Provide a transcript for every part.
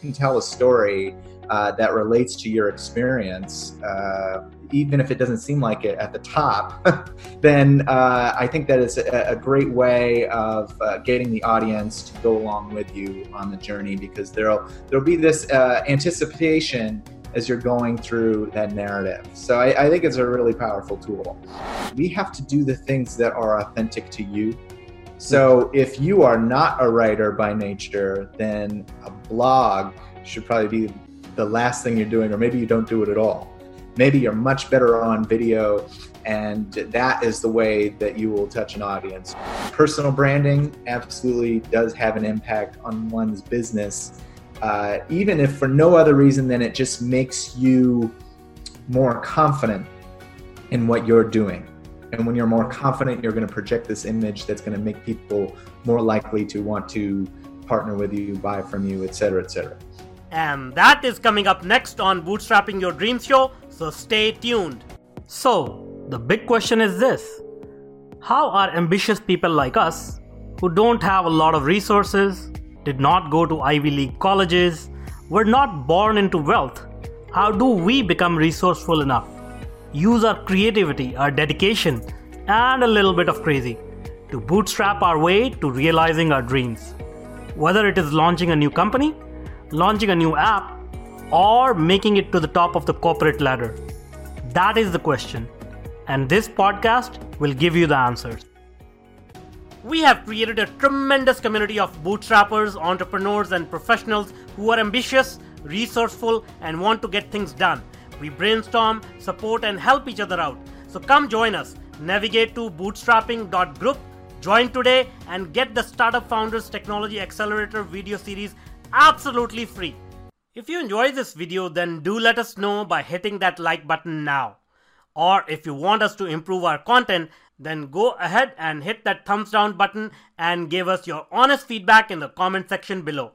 can tell a story uh, that relates to your experience, uh, even if it doesn't seem like it at the top, then uh, I think that is a, a great way of uh, getting the audience to go along with you on the journey because there'll there'll be this uh, anticipation as you're going through that narrative. So I, I think it's a really powerful tool. We have to do the things that are authentic to you. So if you are not a writer by nature, then a blog should probably be the last thing you're doing, or maybe you don't do it at all. Maybe you're much better on video, and that is the way that you will touch an audience. Personal branding absolutely does have an impact on one's business uh, even if for no other reason than it just makes you more confident in what you're doing. And when you're more confident, you're going to project this image that's going to make people more likely to want to partner with you, buy from you, etc., etc. And that is coming up next on Bootstrapping Your Dreams Show, so stay tuned. So, the big question is this How are ambitious people like us, who don't have a lot of resources, did not go to Ivy League colleges, were not born into wealth, how do we become resourceful enough? Use our creativity, our dedication, and a little bit of crazy to bootstrap our way to realizing our dreams. Whether it is launching a new company, launching a new app, or making it to the top of the corporate ladder. That is the question. And this podcast will give you the answers. We have created a tremendous community of bootstrappers, entrepreneurs, and professionals who are ambitious, resourceful, and want to get things done. We brainstorm, support, and help each other out. So come join us. Navigate to bootstrapping.group, join today, and get the Startup Founders Technology Accelerator video series absolutely free. If you enjoy this video, then do let us know by hitting that like button now. Or if you want us to improve our content, then go ahead and hit that thumbs down button and give us your honest feedback in the comment section below.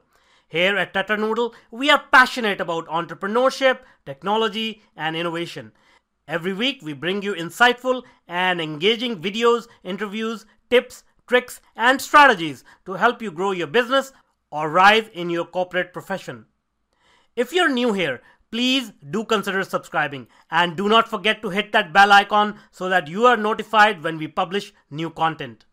Here at Tetanoodle, we are passionate about entrepreneurship, technology, and innovation. Every week, we bring you insightful and engaging videos, interviews, tips, tricks, and strategies to help you grow your business or rise in your corporate profession. If you're new here, please do consider subscribing and do not forget to hit that bell icon so that you are notified when we publish new content.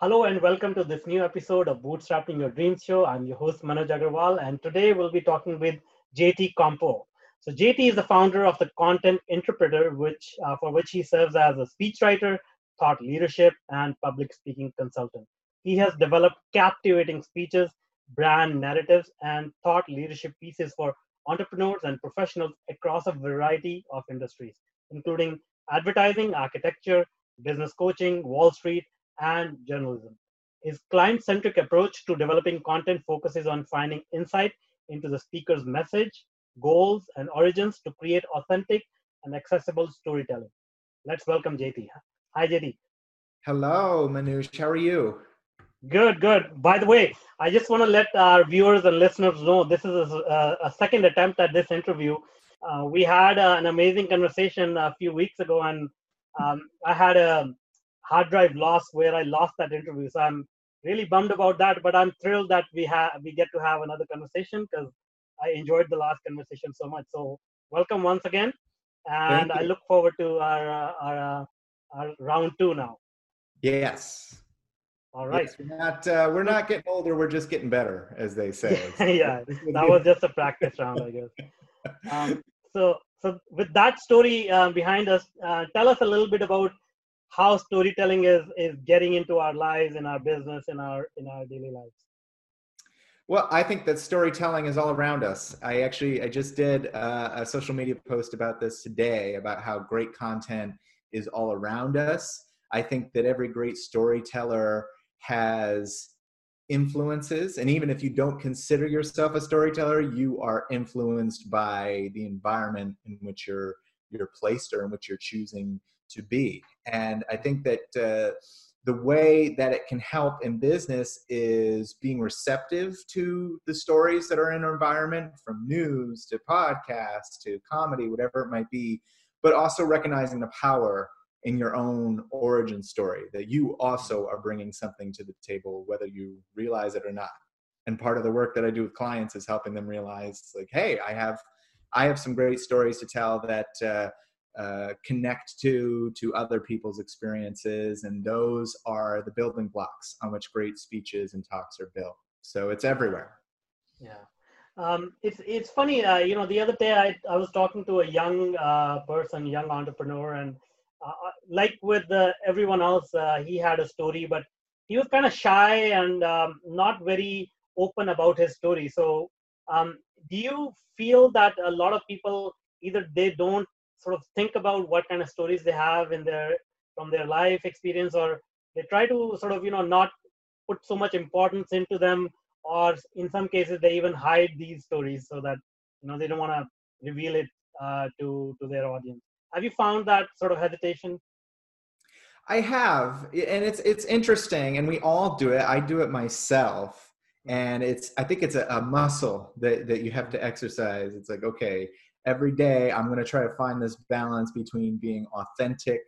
Hello and welcome to this new episode of Bootstrapping Your Dreams Show. I'm your host Manoj Agarwal and today we'll be talking with JT Compo. So JT is the founder of the Content Interpreter, which uh, for which he serves as a speechwriter, thought leadership, and public speaking consultant. He has developed captivating speeches, brand narratives, and thought leadership pieces for entrepreneurs and professionals across a variety of industries, including advertising, architecture, business coaching, Wall Street, and journalism. His client centric approach to developing content focuses on finding insight into the speaker's message, goals, and origins to create authentic and accessible storytelling. Let's welcome JT. Hi, JT. Hello, Manoj. How are you? Good, good. By the way, I just want to let our viewers and listeners know this is a, a second attempt at this interview. Uh, we had uh, an amazing conversation a few weeks ago, and um, I had a hard drive loss where I lost that interview. So I'm really bummed about that, but I'm thrilled that we have we get to have another conversation because I enjoyed the last conversation so much. So welcome once again, and I look forward to our uh, our, uh, our round two now. Yes. All right. Yes, we're not uh, we're not getting older. We're just getting better, as they say. yeah, that was just a practice round, I guess. Um, so, so with that story uh, behind us, uh, tell us a little bit about how storytelling is is getting into our lives, in our business, in our in our daily lives. Well, I think that storytelling is all around us. I actually I just did uh, a social media post about this today about how great content is all around us. I think that every great storyteller has influences and even if you don't consider yourself a storyteller you are influenced by the environment in which you're you're placed or in which you're choosing to be. And i think that uh, the way that it can help in business is being receptive to the stories that are in our environment from news to podcasts to comedy whatever it might be but also recognizing the power in your own origin story that you also are bringing something to the table whether you realize it or not. And part of the work that I do with clients is helping them realize like, hey, I have I have some great stories to tell that uh, uh, connect to to other people's experiences, and those are the building blocks on which great speeches and talks are built. So it's everywhere. Yeah. Um, it's it's funny, uh, you know. The other day, I I was talking to a young uh, person, young entrepreneur, and uh, uh like with everyone else, he had a story, but he was kind of shy and um, not very open about his story. So, um, do you feel that a lot of people either they don't sort of think about what kind of stories they have in their from their life experience, or they try to sort of you know not put so much importance into them or in some cases they even hide these stories so that you know they don't want to reveal it uh, to to their audience. Have you found that sort of hesitation? I have and it's it's interesting and we all do it. I do it myself and it's i think it's a, a muscle that, that you have to exercise. It's like okay every day i'm going to try to find this balance between being authentic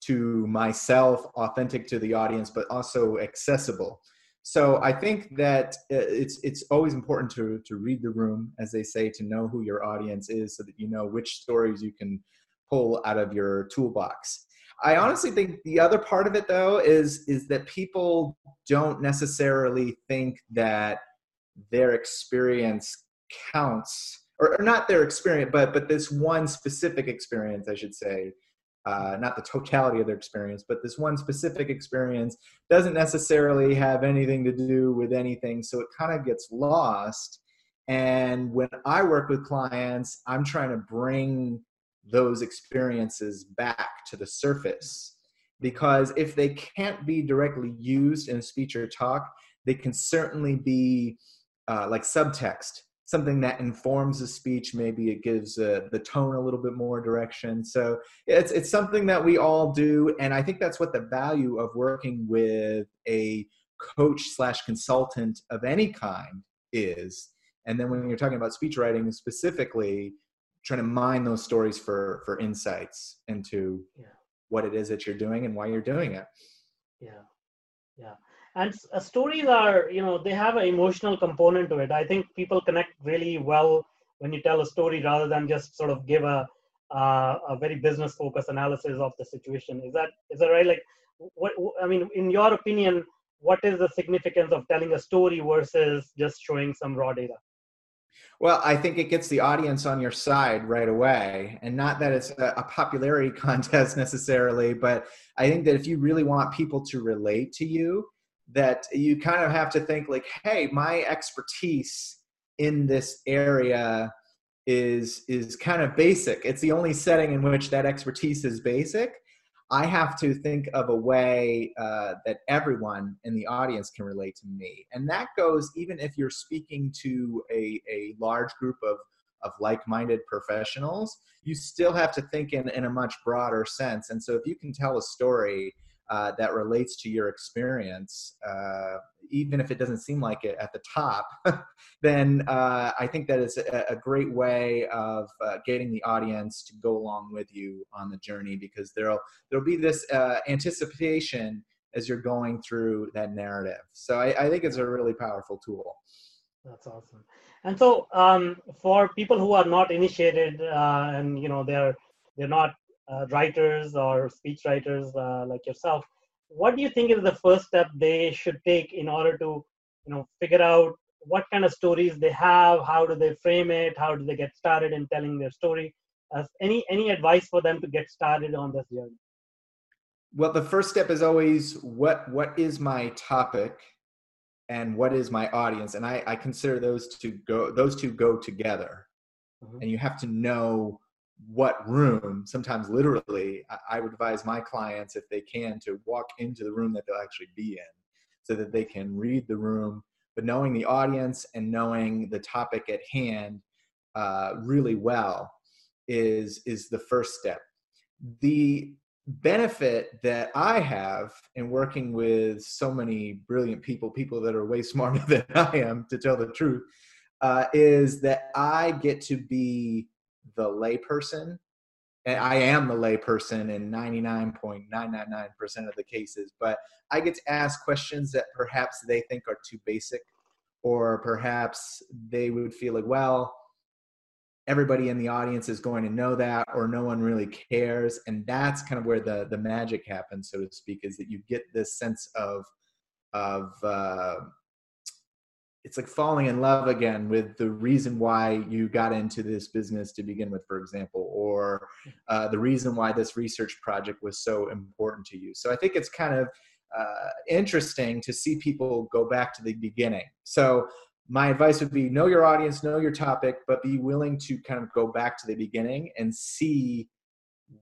to myself authentic to the audience but also accessible so I think that uh, it's it's always important to to read the room, as they say, to know who your audience is, so that you know which stories you can pull out of your toolbox. I honestly think the other part of it though is is that people don't necessarily think that their experience counts or, or not their experience but but this one specific experience I should say uh, not the totality of their experience, but this one specific experience doesn't necessarily have anything to do with anything. So it kind of gets lost. And when I work with clients, I'm trying to bring those experiences back to the surface. Because if they can't be directly used in a speech or talk, they can certainly be uh, like subtext something that informs the speech. Maybe it gives uh, the tone a little bit more direction. So it's it's something that we all do and i think that's what the value of working with a coach slash consultant of any kind is. And then when you're talking about speech writing specifically trying to mine those stories for for insights into yeah. what it is that you're doing and why you're doing it. Yeah. Yeah and uh, stories are you know they have an emotional component to it. I think people connect really well when you tell a story rather than just sort of give a uh, a very business focused analysis of the situation. Is that is that right? Like what i mean in your opinion what is the significance of telling a story versus just showing some raw data? Well, I think it gets the audience on your side right away. And not that it's a, a, popularity contest necessarily, but I think that if you really want people to relate to you, that you kind of have to think like hey my expertise in this area is is kind of basic. It's the only setting in which that expertise is basic. I have to think of a way uh, that everyone in the audience can relate to me. And that goes even if you're speaking to a, a large group of of like-minded professionals you still have to think in, in a much broader sense. And so if you can tell a story uh, that relates to your experience, uh, even if it doesn't seem like it at the top, then uh, I think that is a, a great way of uh, getting the audience to go along with you on the journey because there'll there'll be this uh, anticipation as you're going through that narrative. So I, I think it's a really powerful tool. That's awesome. And so um, for people who are not initiated uh, and you know they're they're not writers or speech writers uh, like yourself what do you think is the first step they should take in order to you know figure out what kind of stories they have how do they frame it how do they get started in telling their story? Uh, any any advice for them to get started on this journey? Well the first step is always what what is my topic and what is my audience? And i i consider those two go those two go together. Mm-hmm. and you have to know what room, sometimes literally, I would advise my clients, if they can, to walk into the room that they'll actually be in so that they can read the room. But knowing the audience and knowing the topic at hand uh, really well is, is the first step. The benefit that I have in working with so many brilliant people, people that are way smarter than I am, to tell the truth, uh, is that I get to be the layperson. And I am the layperson in 99.999% of the cases, but I get to ask questions that perhaps they think are too basic or perhaps they would feel like, well, everybody in the audience is going to know that or no one really cares and that's kind of where the the magic happens so to speak is that you get this sense of of uh, it's like falling in love again with the reason why you got into this business to begin with for example or uh, the reason why this research project was so important to you. So i think it's kind of uh, interesting to see people go back to the beginning. So my advice would be know your audience, know your topic, but be willing to kind of go back to the beginning and see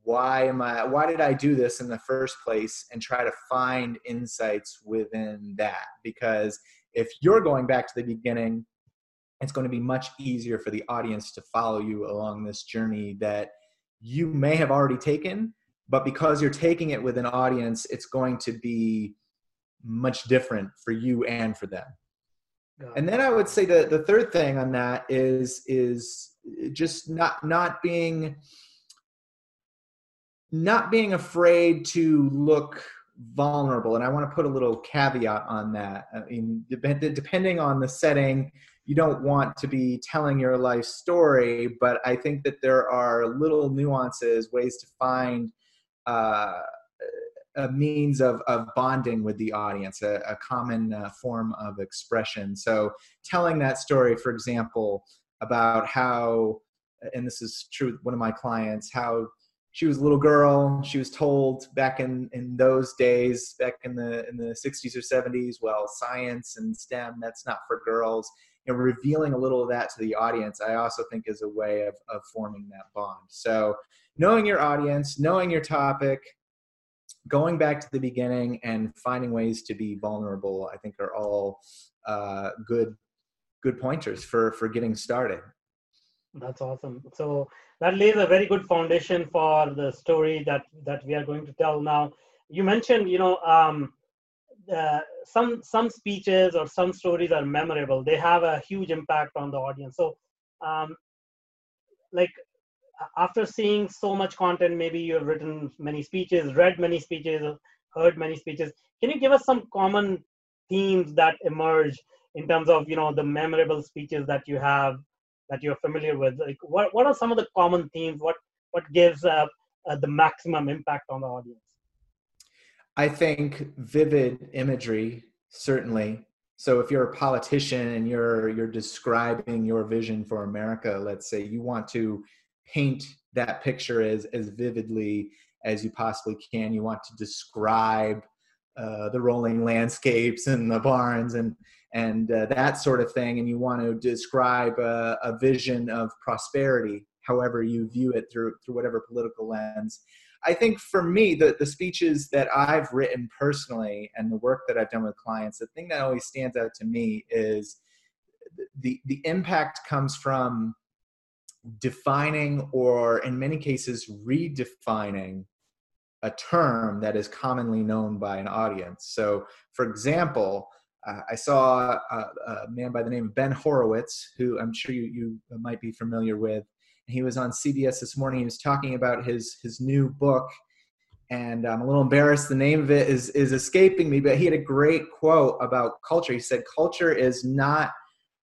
why am I why did I do this in the first place and try to find insights within that? Because if you're going back to the beginning it's going to be much easier for the audience to follow you along this journey that you may have already taken but because you're taking it with an audience it's going to be much different for you and for them. And then I would say that the third thing on that is is just not not being not being afraid to look vulnerable and i want to put a little caveat on that i mean depending on the setting you don't want to be telling your life story but i think that there are little nuances ways to find uh, a means of, of bonding with the audience, a, a common uh, form of expression. So, telling that story, for example, about how, and this is true with one of my clients, how she was a little girl. She was told back in, in those days, back in the in the 60s or 70s, well, science and STEM, that's not for girls. And revealing a little of that to the audience, I also think is a way of, of forming that bond. So, knowing your audience, knowing your topic, going back to the beginning and finding ways to be vulnerable, I think are all uh, good good pointers for for getting started. That's awesome. So that lays a very good foundation for the story that that we are going to tell now. You mentioned, you know, um, uh, some some speeches or some stories are memorable. They have a huge impact on the audience. So, um, like after seeing so much content, maybe you have written many speeches, read many speeches, heard many speeches. Can you give us some common themes that emerge in terms of you know the memorable speeches that you have that you're familiar with? Like what what are some of the common themes? What what gives uh, uh, the maximum impact on the audience? I think vivid imagery certainly. So if you're a politician and you're you're describing your vision for America, let's say you want to paint that picture as as vividly as you possibly can. You want to describe uh, the rolling landscapes and the barns and and uh, that sort of thing, and you want to describe a, a, vision of prosperity, however you view it through through whatever political lens. I think for me, the, the speeches that I've written personally and the work that I've done with clients, the thing that always stands out to me is the the impact comes from defining or in many cases redefining a term that is commonly known by an audience. So, for example, uh, I saw a, a, man by the name of Ben Horowitz, who I'm sure you, you might be familiar with. He was on CBS this morning. He was talking about his his new book, and I'm a little embarrassed. The name of it is is escaping me, but he had a great quote about culture. He said, "Culture is not."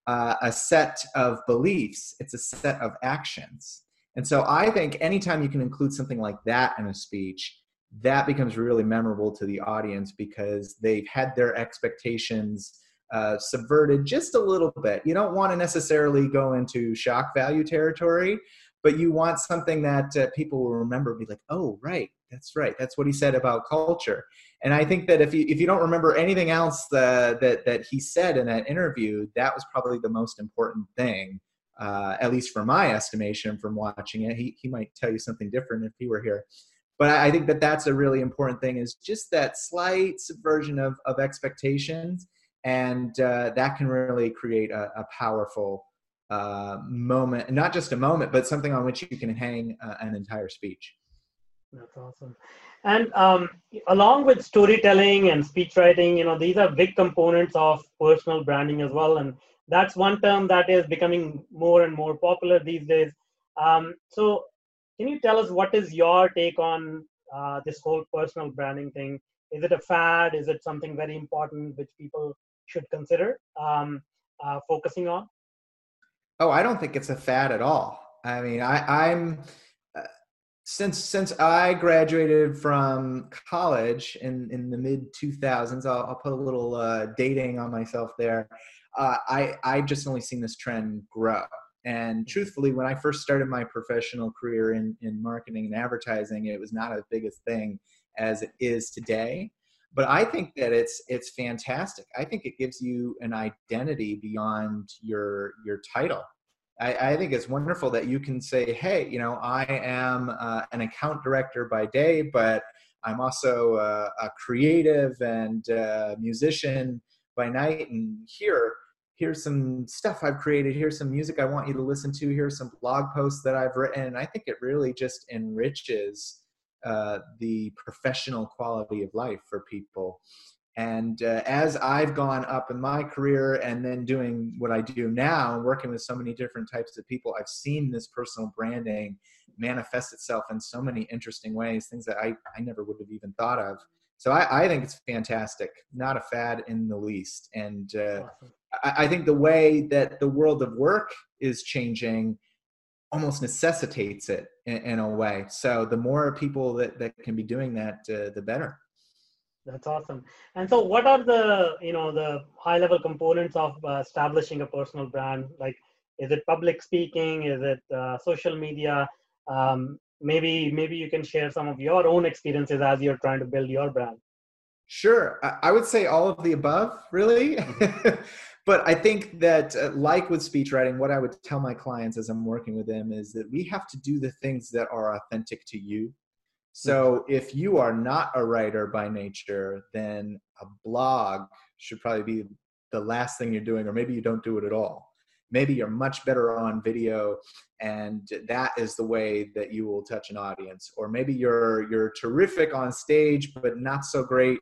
uh, a set of beliefs, it's a set of actions. And so I think anytime you can include something like that in a speech, that becomes really memorable to the audience because they've had their expectations uh, subverted just a little bit. You don't want to necessarily go into shock value territory, but you want something that uh, people will remember, and be like, oh, right, that's right. That's what he said about culture. And I think that if you if you don't remember anything else that that, that he said in that interview, that was probably the most important thing. Uh, at least from my estimation from watching it, he he might tell you something different if he were here. But I think that that's a really important thing is just that slight subversion of of expectations, and uh, that can really create a, a powerful uh, moment, not just a moment, but something on which you can hang uh, an entire speech. That's awesome. And um, along with storytelling and speech writing, you know, these are big components of personal branding as well. And that's one term that is becoming more and more popular these days. Um, so, can you tell us what is your take on uh, this whole personal branding thing? Is it a fad? Is it something very important which people should consider? Um, uh, focusing on? Oh, I don't think it's a fad at all. I mean, I, I'm uh, since since I graduated from college in in the mid 2000s. I'll, I'll put a little uh, dating on myself there. Uh, I I've just only seen this trend grow. And truthfully, when I first started my professional career in, in marketing and advertising, it was not as big a thing as it is today. But I think that it's it's fantastic. I think it gives you an identity beyond your your title. I, I think it's wonderful that you can say, "Hey, you know, I am uh, an account director by day, but I'm also a, a creative and a musician by night." And here, here's some stuff I've created. Here's some music I want you to listen to. Here's some blog posts that I've written. And I think it really just enriches uh, the professional quality of life for people. And uh, as I've gone up in my career and then doing what I do now, working with so many different types of people, I've seen this personal branding manifest itself in so many interesting ways, things that I, I never would have even thought of. So I, I think it's fantastic, not a fad in the least. And uh, awesome. I, think the way that the world of work is changing almost necessitates it in, in, a way. So the more people that, that can be doing that, uh, the better. That's awesome. And so, what are the you know the high level components of uh, establishing a personal brand? Like, is it public speaking? Is it uh, social media? Um, maybe maybe you can share some of your own experiences as you're trying to build your brand. Sure, I would say all of the above, really. But I think that, uh, like with speech writing, what I would tell my clients as I'm working with them is that we have to do the things that are authentic to you. So mm-hmm. if you are not a writer by nature, then a blog should probably be the last thing you're doing, or maybe you don't do it at all. Maybe you're much better on video, and that is the way that you will touch an audience. Or maybe you're you're terrific on stage, but not so great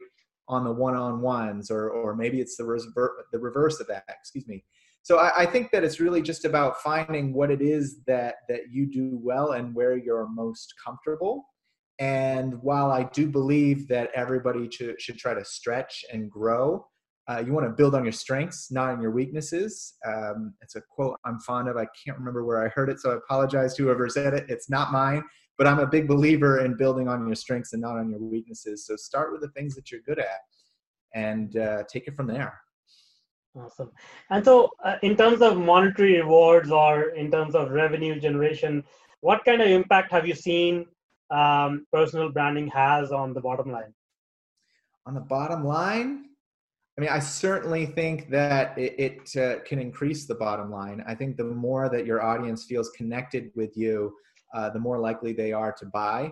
on the one-on-ones or or maybe it's the reverse the reverse of that excuse me. So I, I, think that it's really just about finding what it is that that you do well and where you're most comfortable. And while i do believe that everybody should, should try to stretch and grow uh, you want to build on your strengths not on your weaknesses. Um, it's a quote i'm fond of. I can't remember where i heard it so i apologize to whoever said it. It's not mine but I'm a big believer in building on your strengths and not on your weaknesses. So start with the things that you're good at and uh, take it from there. Awesome. And so, uh, in terms of monetary rewards or in terms of revenue generation, what kind of impact have you seen um, personal branding has on the bottom line? On the bottom line, I mean, I certainly think that it, it uh, can increase the bottom line. I think the more that your audience feels connected with you, uh, the more likely they are to buy.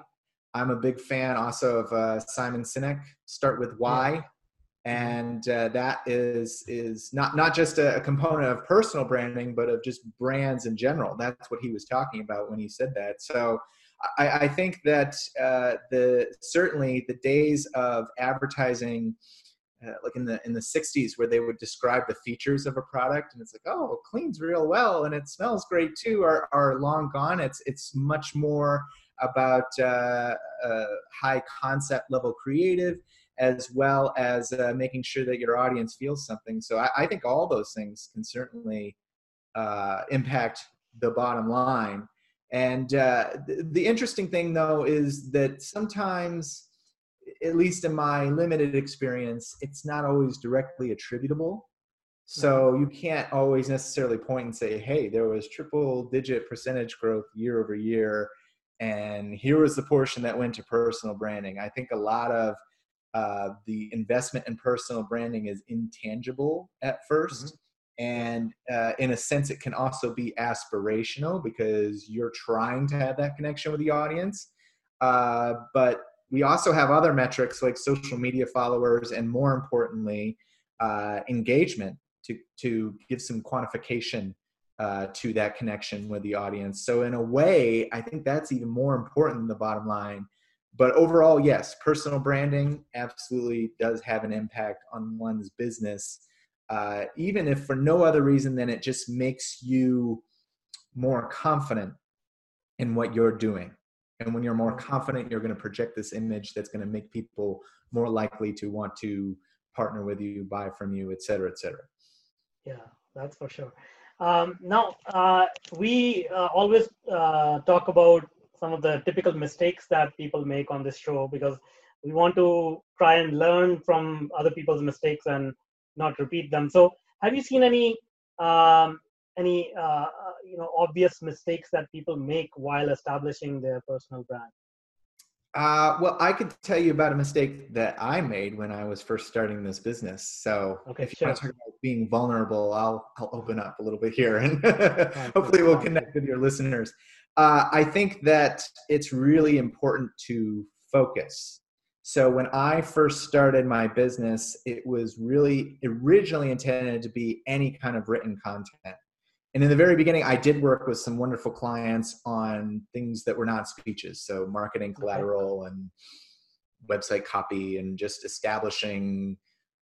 I'm a big fan also of uh, Simon Sinek. Start with why, mm-hmm. and uh, that is is not not just a, a, component of personal branding, but of just brands in general. That's what he was talking about when he said that. So. I, I think that uh, the certainly the days of advertising uh, like in the in the 60s where they would describe the features of a product and it's like oh it cleans real well and it smells great too are, are long gone. It's it's much more about uh, uh, high concept level creative as well as uh, making sure that your audience feels something. So i, I think all those things can certainly uh, impact the bottom line. And uh, the, the interesting thing though is that sometimes at least in my limited experience, it's not always directly attributable. So you can't always necessarily point and say, hey, there was triple digit percentage growth year over year. And here was the portion that went to personal branding. I think a lot of uh, the investment in personal branding is intangible at 1st mm-hmm. And uh, in a sense, it can also be aspirational because you're trying to have that connection with the audience. Uh, but we also have other metrics like social media followers and more importantly uh, engagement to, to give some quantification uh, to that connection with the audience. So in a way i think that's even more important than the bottom line. But overall yes personal branding absolutely does have an impact on one's business uh, even if for no other reason than it just makes you more confident in what you're doing and when you're more confident, you're going to project this image that's going to make people more likely to want to partner with you, buy from you, et cetera, et cetera. Yeah, that's for sure. Um, now, uh, we uh, always uh, talk about some of the typical mistakes that people make on this show because we want to try and learn from other people's mistakes and not repeat them. So, have you seen any um, any uh, uh, you know obvious mistakes that people make while establishing their personal brand? Uh, well, I could tell you about a mistake that I made when I was first starting this business. So, okay, if you sure. want to talk about being vulnerable, I'll I'll open up a little bit here, and hopefully, we'll connect with your listeners. Uh, I think that it's really important to focus. So, when I first started my business, it was really originally intended to be any kind of written content and in the very beginning i did work with some wonderful clients on things that were not speeches. So marketing collateral and website copy and just establishing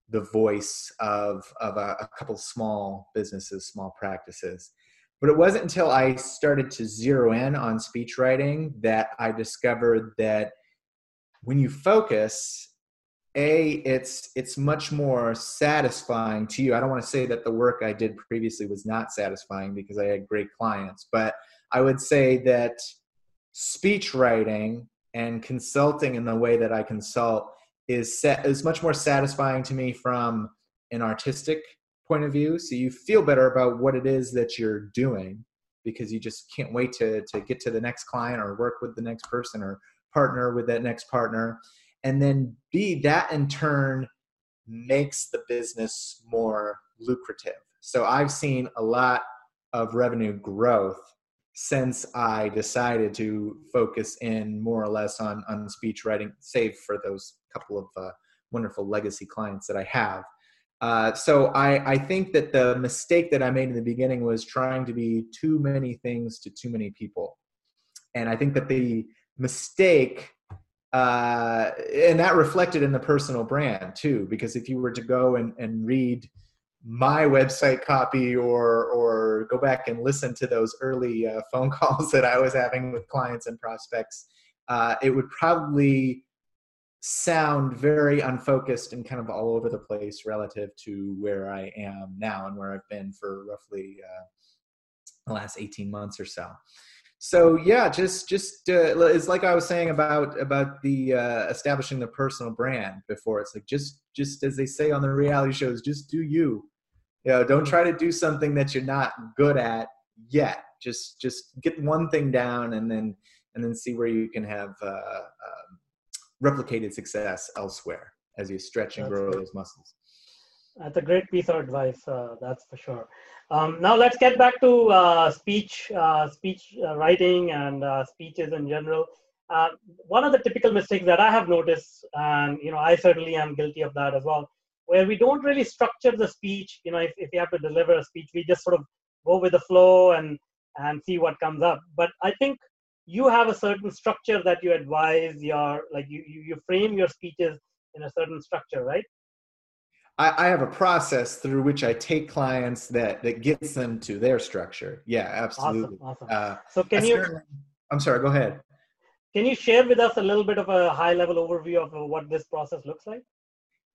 the voice of, of a, a couple small businesses small practices. But it wasn't until i started to zero in on speech writing that i discovered that when you focus a it's it's much more satisfying to you. I don't want to say that the work i did previously was not satisfying because i had great clients but i would say that speech writing and consulting in the way that i consult is set, is much more satisfying to me from an artistic point of view. So you feel better about what it is that you're doing because you just can't wait to to get to the next client or work with the next person or partner with that next partner and then b that in turn makes the business more lucrative so i've seen a lot of revenue growth since i decided to focus in more or less on on speech writing save for those couple of uh, wonderful legacy clients that i have uh, so I, I think that the mistake that I made in the beginning was trying to be too many things to too many people. And I think that the mistake uh, and that reflected in the personal brand too because if you were to go and, and read my website copy or or go back and listen to those early uh, phone calls that I was having with clients and prospects, uh, it would probably sound very unfocused and kind of all over the place relative to where I am now and where I've been for roughly uh, the last 18 months or so so yeah just just uh, it's like i was saying about about the uh, establishing the personal brand before. It's like just just as they say on the reality shows just do you. You know don't try to do something that you're not good at yet. Just just get one thing down and then and then see where you can have uh, uh replicated success elsewhere as you stretch and that's grow great. those muscles. That's a great piece of advice uh, that's for sure um, now let's get back to uh, speech, uh, speech uh, writing, and uh, speeches in general. Uh, one of the typical mistakes that I have noticed, and you know, I certainly am guilty of that as well, where we don't really structure the speech. You know, if, if you have to deliver a speech, we just sort of go with the flow and and see what comes up. But I think you have a certain structure that you advise your like you you, you frame your speeches in a certain structure, right? I, I have a process through which I take clients that that gets them to their structure. Yeah, absolutely. Awesome. awesome. Uh, so can you? I'm sorry. Go ahead. Can you share with us a little bit of a high level overview of what this process looks like?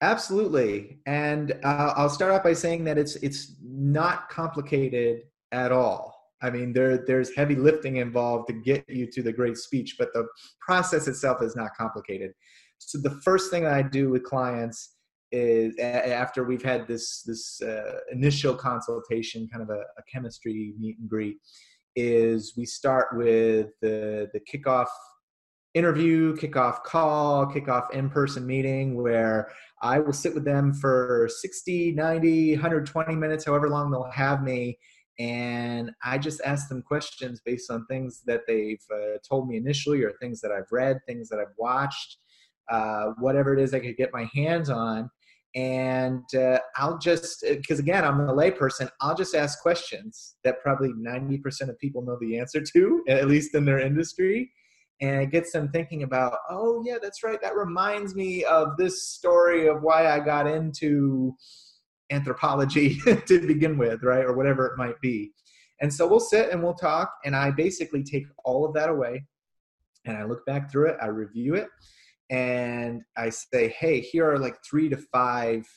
Absolutely, and uh, I'll start off by saying that it's it's not complicated at all. I mean, there there's heavy lifting involved to get you to the great speech, but the process itself is not complicated. So the first thing I do with clients is after we've had this this uh, initial consultation, kind of a, a, chemistry meet and greet, is we start with the the kickoff interview, kickoff call, kickoff in-person meeting where I will sit with them for 60, 90, 120 minutes, however long they'll have me. And I just ask them questions based on things that they've uh, told me initially or things that I've read, things that I've watched, uh, whatever it is I could get my hands on and uh, I'll just because uh, again I'm a layperson, I'll just ask questions that probably 90% of people know the answer to, at least in their industry, and it gets them thinking about, oh yeah, that's right, that reminds me of this story of why I got into anthropology to begin with, right, or whatever it might be. And so we'll sit and we'll talk, and I basically take all of that away, and I look back through it, I review it, and I say, hey, here are like three to five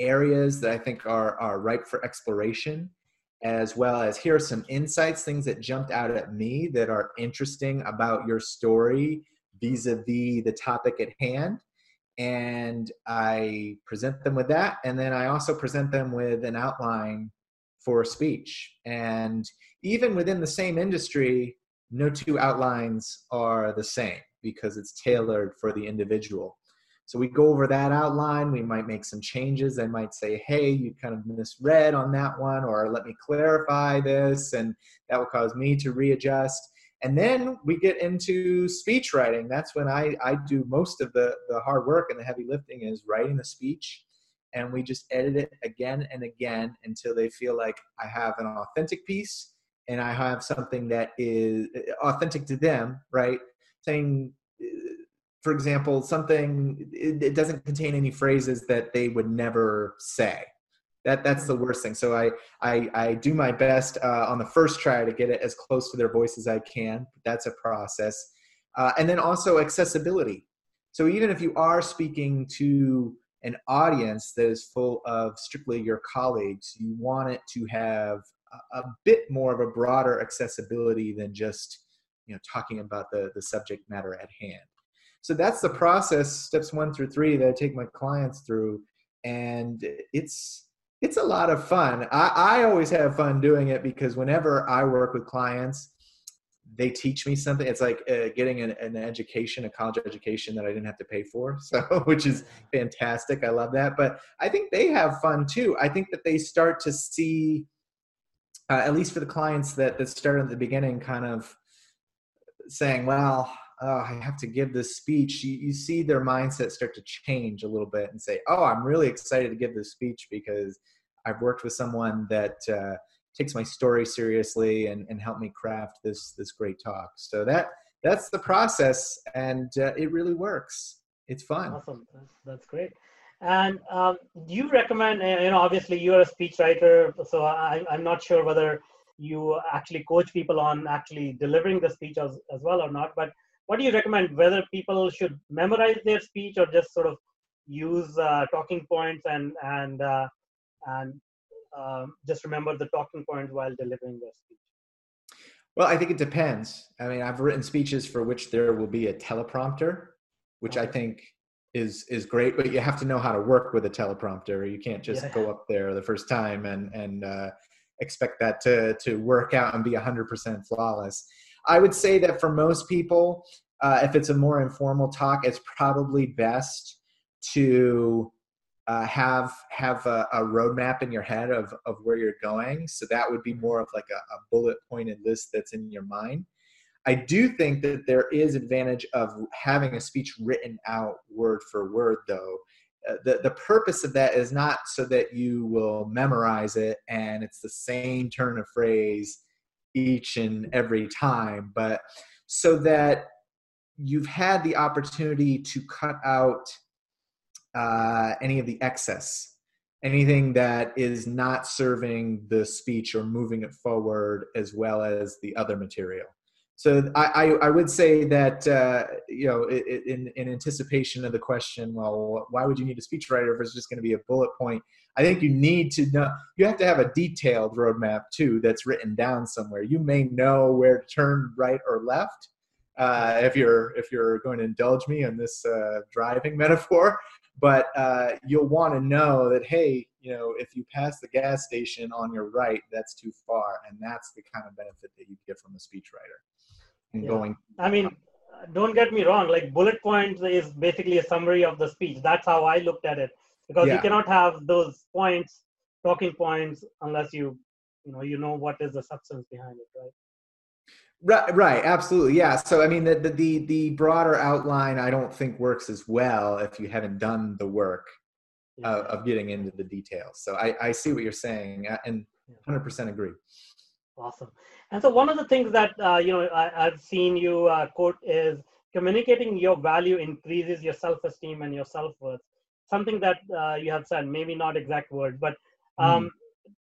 areas that I think are, are ripe for exploration, as well as here are some insights, things that jumped out at me that are interesting about your story vis a vis the topic at hand. And I present them with that. And then I also present them with an outline for a speech. And even within the same industry, no two outlines are the same because it's tailored for the individual. So we go over that outline. We might make some changes. I might say, hey, you kind of misread on that one, or let me clarify this. And that will cause me to readjust. And then we get into speech writing. That's when I, I do most of the, the hard work and the heavy lifting is writing the speech. And we just edit it again and again until they feel like I have an authentic piece and I have something that is authentic to them, right? Saying for example, something it, it, doesn't contain any phrases that they would never say. That that's the worst thing. So I I, I do my best uh, on the first try to get it as close to their voice as I can. That's a process, uh, and then also accessibility. So even if you are speaking to an audience that is full of strictly your colleagues, you want it to have a, a bit more of a broader accessibility than just you know talking about the the subject matter at hand. So that's the process steps one through three that i take my clients through and it's it's a lot of fun. I, I always have fun doing it because whenever i work with clients they teach me something. It's like uh, getting an, an, education a college education that i didn't have to pay for so which is fantastic. I love that. But i think they have fun too. I think that they start to see uh, at least for the clients that that started at the beginning kind of saying well oh, I have to give this speech, you, you see their mindset start to change a little bit and say, oh, I'm really excited to give this speech because I've worked with someone that uh, takes my story seriously and, and helped me craft this this great talk. So that that's the process, and uh, it really works. It's fun. Awesome, that's, great. And um, do you recommend? You know, obviously you're a speechwriter, so I, I'm not sure whether you actually coach people on actually delivering the speech as, as well or not. But what do you recommend whether people should memorize their speech or just sort of use uh, talking points and and uh, and uh, just remember the talking points while delivering their speech well i think it depends i mean i've written speeches for which there will be a teleprompter which i think is is great but you have to know how to work with a teleprompter you can't just yeah. go up there the first time and and uh, expect that to to work out and be 100% flawless I would say that for most people, uh, if it's a more informal talk, it's probably best to uh, have have a, a, roadmap in your head of, of where you're going. So that would be more of like a, a bullet pointed list that's in your mind. I do think that there is advantage of having a speech written out word for word, though. Uh, the, the purpose of that is not so that you will memorize it and it's the same turn of phrase each and every time, but so that you've had the opportunity to cut out uh, any of the excess, anything that is not serving the speech or moving it forward, as well as the other material. So I, I, I would say that uh, you know in, in anticipation of the question, well, why would you need a speechwriter if it's just going to be a bullet point? I think you need to know. You have to have a detailed roadmap too that's written down somewhere. You may know where to turn right or left. Uh, if you're if you're going to indulge me in this uh, driving metaphor, but uh, you'll want to know that hey, you know, if you pass the gas station on your right, that's too far, and that's the kind of benefit that you get from a speechwriter yeah. going. I mean, don't get me wrong. Like bullet points is basically a summary of the speech. That's how I looked at it because yeah. you cannot have those points, talking points, unless you, you know, you know what is the substance behind it, right? Right, right, absolutely, yeah. So, I mean, the, the the broader outline, I don't think works as well if you haven't done the work yeah. of, of getting into the details. So, I I see what you're saying, uh, and 100% agree. Awesome. And so one of the things that uh, you know I, have seen you uh, quote is communicating your value increases your self-esteem and your self-worth. Something that uh, you have said, maybe not exact words, but um,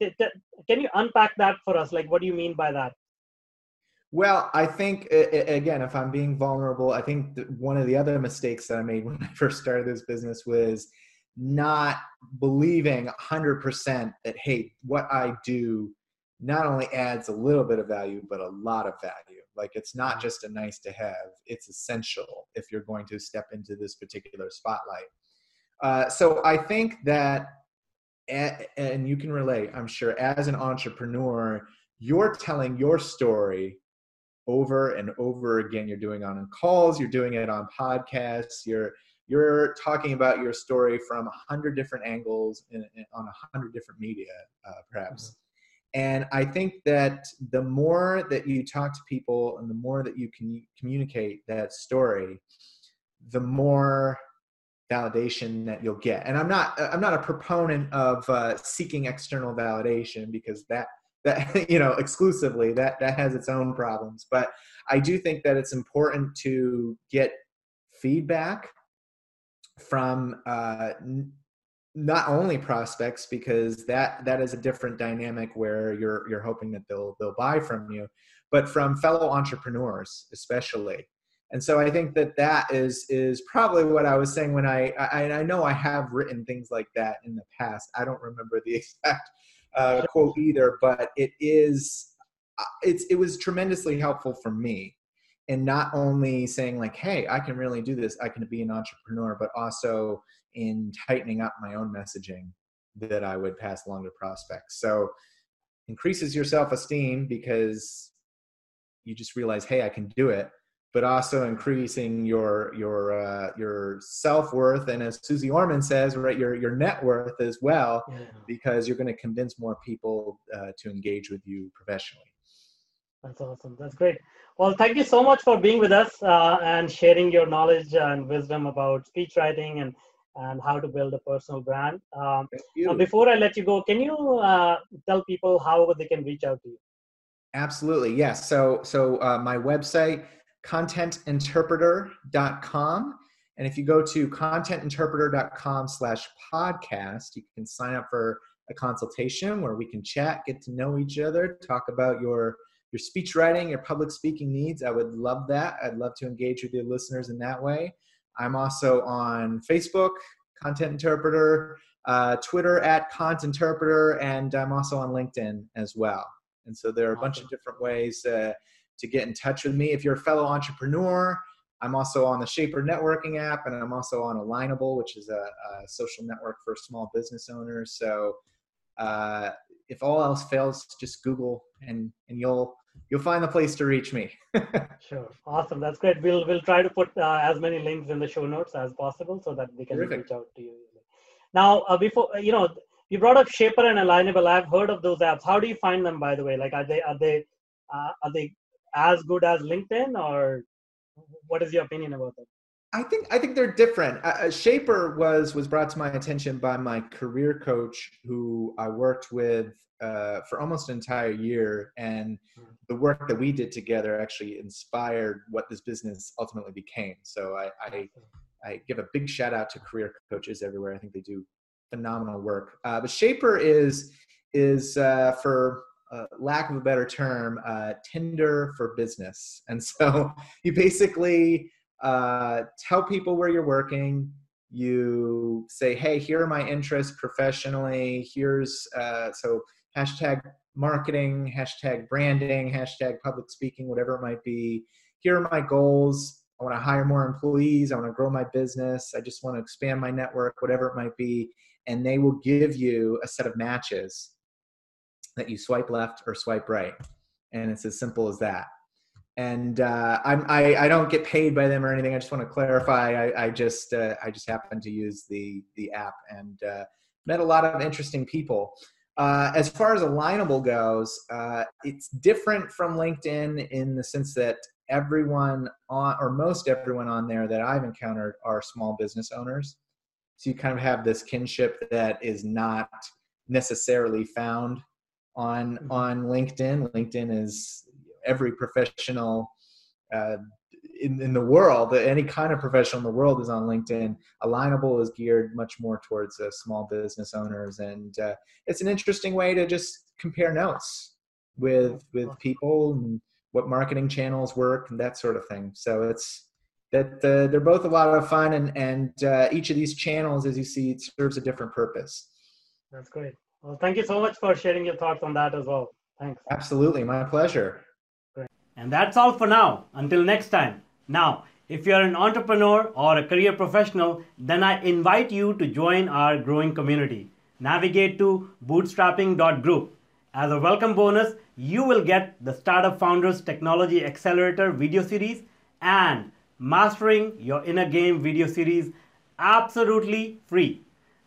mm. can you unpack that for us? Like, what do you mean by that? Well, I think again, if I'm being vulnerable, I think one of the other mistakes that I made when I first started this business was not believing 100% that hey what i do not only adds a little bit of value but a lot of value. Like it's not just a nice to have it's essential if you're going to step into this particular spotlight. Uh, so i think that and you can relate i'm sure as an entrepreneur you're telling your story over and over again. You're doing it on calls you're doing it on podcasts you're you're talking about your story from a hundred different angles in, in, on a hundred different media uh, perhaps. Mm-hmm. And i think that the more that you talk to people and the more that you can communicate that story the more validation that you'll get. And i'm not i'm not a proponent of uh, seeking external validation because that that you know exclusively that that has its own problems. But i do think that it's important to get feedback from uh, not only prospects because that that is a different dynamic where you're you're hoping that they'll they'll buy from you but from fellow entrepreneurs especially. And so i think that that is is probably what i was saying when i i, I know i have written things like that in the past. I don't remember the exact uh, quote either, but it is uh, it's it was tremendously helpful for me. And not only saying like hey i can really do this. I can be an entrepreneur but also in tightening up my own messaging that i would pass along to prospects so increases your self-esteem because you just realize hey i can do it but also increasing your your uh, your self worth, and as Susie Orman says, right, your your net worth as well, yeah. because you're going to convince more people uh, to engage with you professionally. That's awesome. That's great. Well, thank you so much for being with us uh, and sharing your knowledge and wisdom about speech writing and and how to build a personal brand. Um, before I let you go, can you uh, tell people how they can reach out to you? Absolutely, yes. So, so uh, my website contentinterpreter.com. And if you go to contentinterpreter.com slash podcast, you can sign up for a consultation where we can chat, get to know each other, talk about your your speech writing, your public speaking needs. I would love that. I'd love to engage with your listeners in that way. I'm also on Facebook, Content Interpreter, uh, Twitter at Content Interpreter, and I'm also on LinkedIn as well. And so there are a bunch of different ways uh, to get in touch with me. If you're a fellow entrepreneur, I'm also on the Shapr networking app, and I'm also on Alignable, which is a, a social network for small business owners. So, uh, if all else fails, just Google, and and you'll you'll find the place to reach me. sure, awesome. That's great. We'll we'll try to put uh, as many links in the show notes as possible so that we can Terrific. reach out to you. Now, uh, before you know, you brought up Shapr and Alignable. I've heard of those apps. How do you find them, by the way? Like, are they are they uh, are they as good as LinkedIn, or what is your opinion about that? I think I think they're different. Uh, Shapr was was brought to my attention by my career coach, who I worked with uh, for almost an entire year, and hmm. the work that we did together actually inspired what this business ultimately became. So I, I, I give a big shout out to career coaches everywhere. I think they do phenomenal work. Uh, but Shapr is is uh, for uh, lack of a better term, uh, Tinder for business. And so you basically uh, tell people where you're working. You say, hey, here are my interests professionally. Here's, uh, so hashtag marketing, hashtag branding, hashtag public speaking, whatever it might be. Here are my goals. I want to hire more employees. I want to grow my business. I just want to expand my network, whatever it might be. And they will give you a set of matches that you swipe left or swipe right. And it's as simple as that. And uh, I'm, I, I don't get paid by them or anything. I just want to clarify. I, I just uh, I just happen to use the the app and uh, met a lot of interesting people. Uh, as far as Alignable goes, uh, it's different from LinkedIn in the sense that everyone on or most everyone on there that I've encountered are small business owners. So you kind of have this kinship that is not necessarily found on mm-hmm. on LinkedIn. LinkedIn is every professional uh, in, in the world, any kind of professional in the world is on LinkedIn. Alignable is geared much more towards uh, small business owners, and uh, it's an interesting way to just compare notes with with people and what marketing channels work and that sort of thing. So it's that uh, they're both a lot of fun, and and uh, each of these channels, as you see, serves a different purpose. That's great. Well, thank you so much for sharing your thoughts on that as well. Thanks. Absolutely, my pleasure. And that's all for now. Until next time. Now, if you're an entrepreneur or a career professional, then I invite you to join our growing community. Navigate to bootstrapping.group. As a welcome bonus, you will get the Startup Founders Technology Accelerator video series and Mastering Your Inner Game video series absolutely free.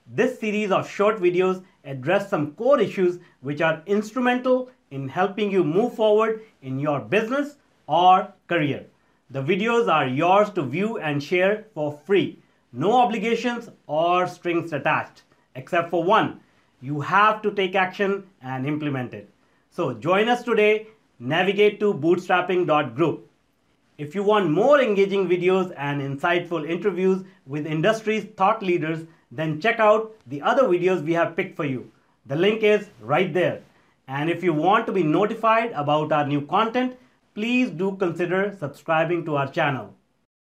This series of short videos address some core issues which are instrumental in helping you move forward in your business or career. The videos are yours to view and share for free. No obligations or strings attached, except for one. You have to take action and implement it. So join us today. Navigate to bootstrapping.group. If you want more engaging videos and insightful interviews with industry's thought leaders, then check out the other videos we have picked for you. The link is right there. And if you want to be notified about our new content, please do consider subscribing to our channel.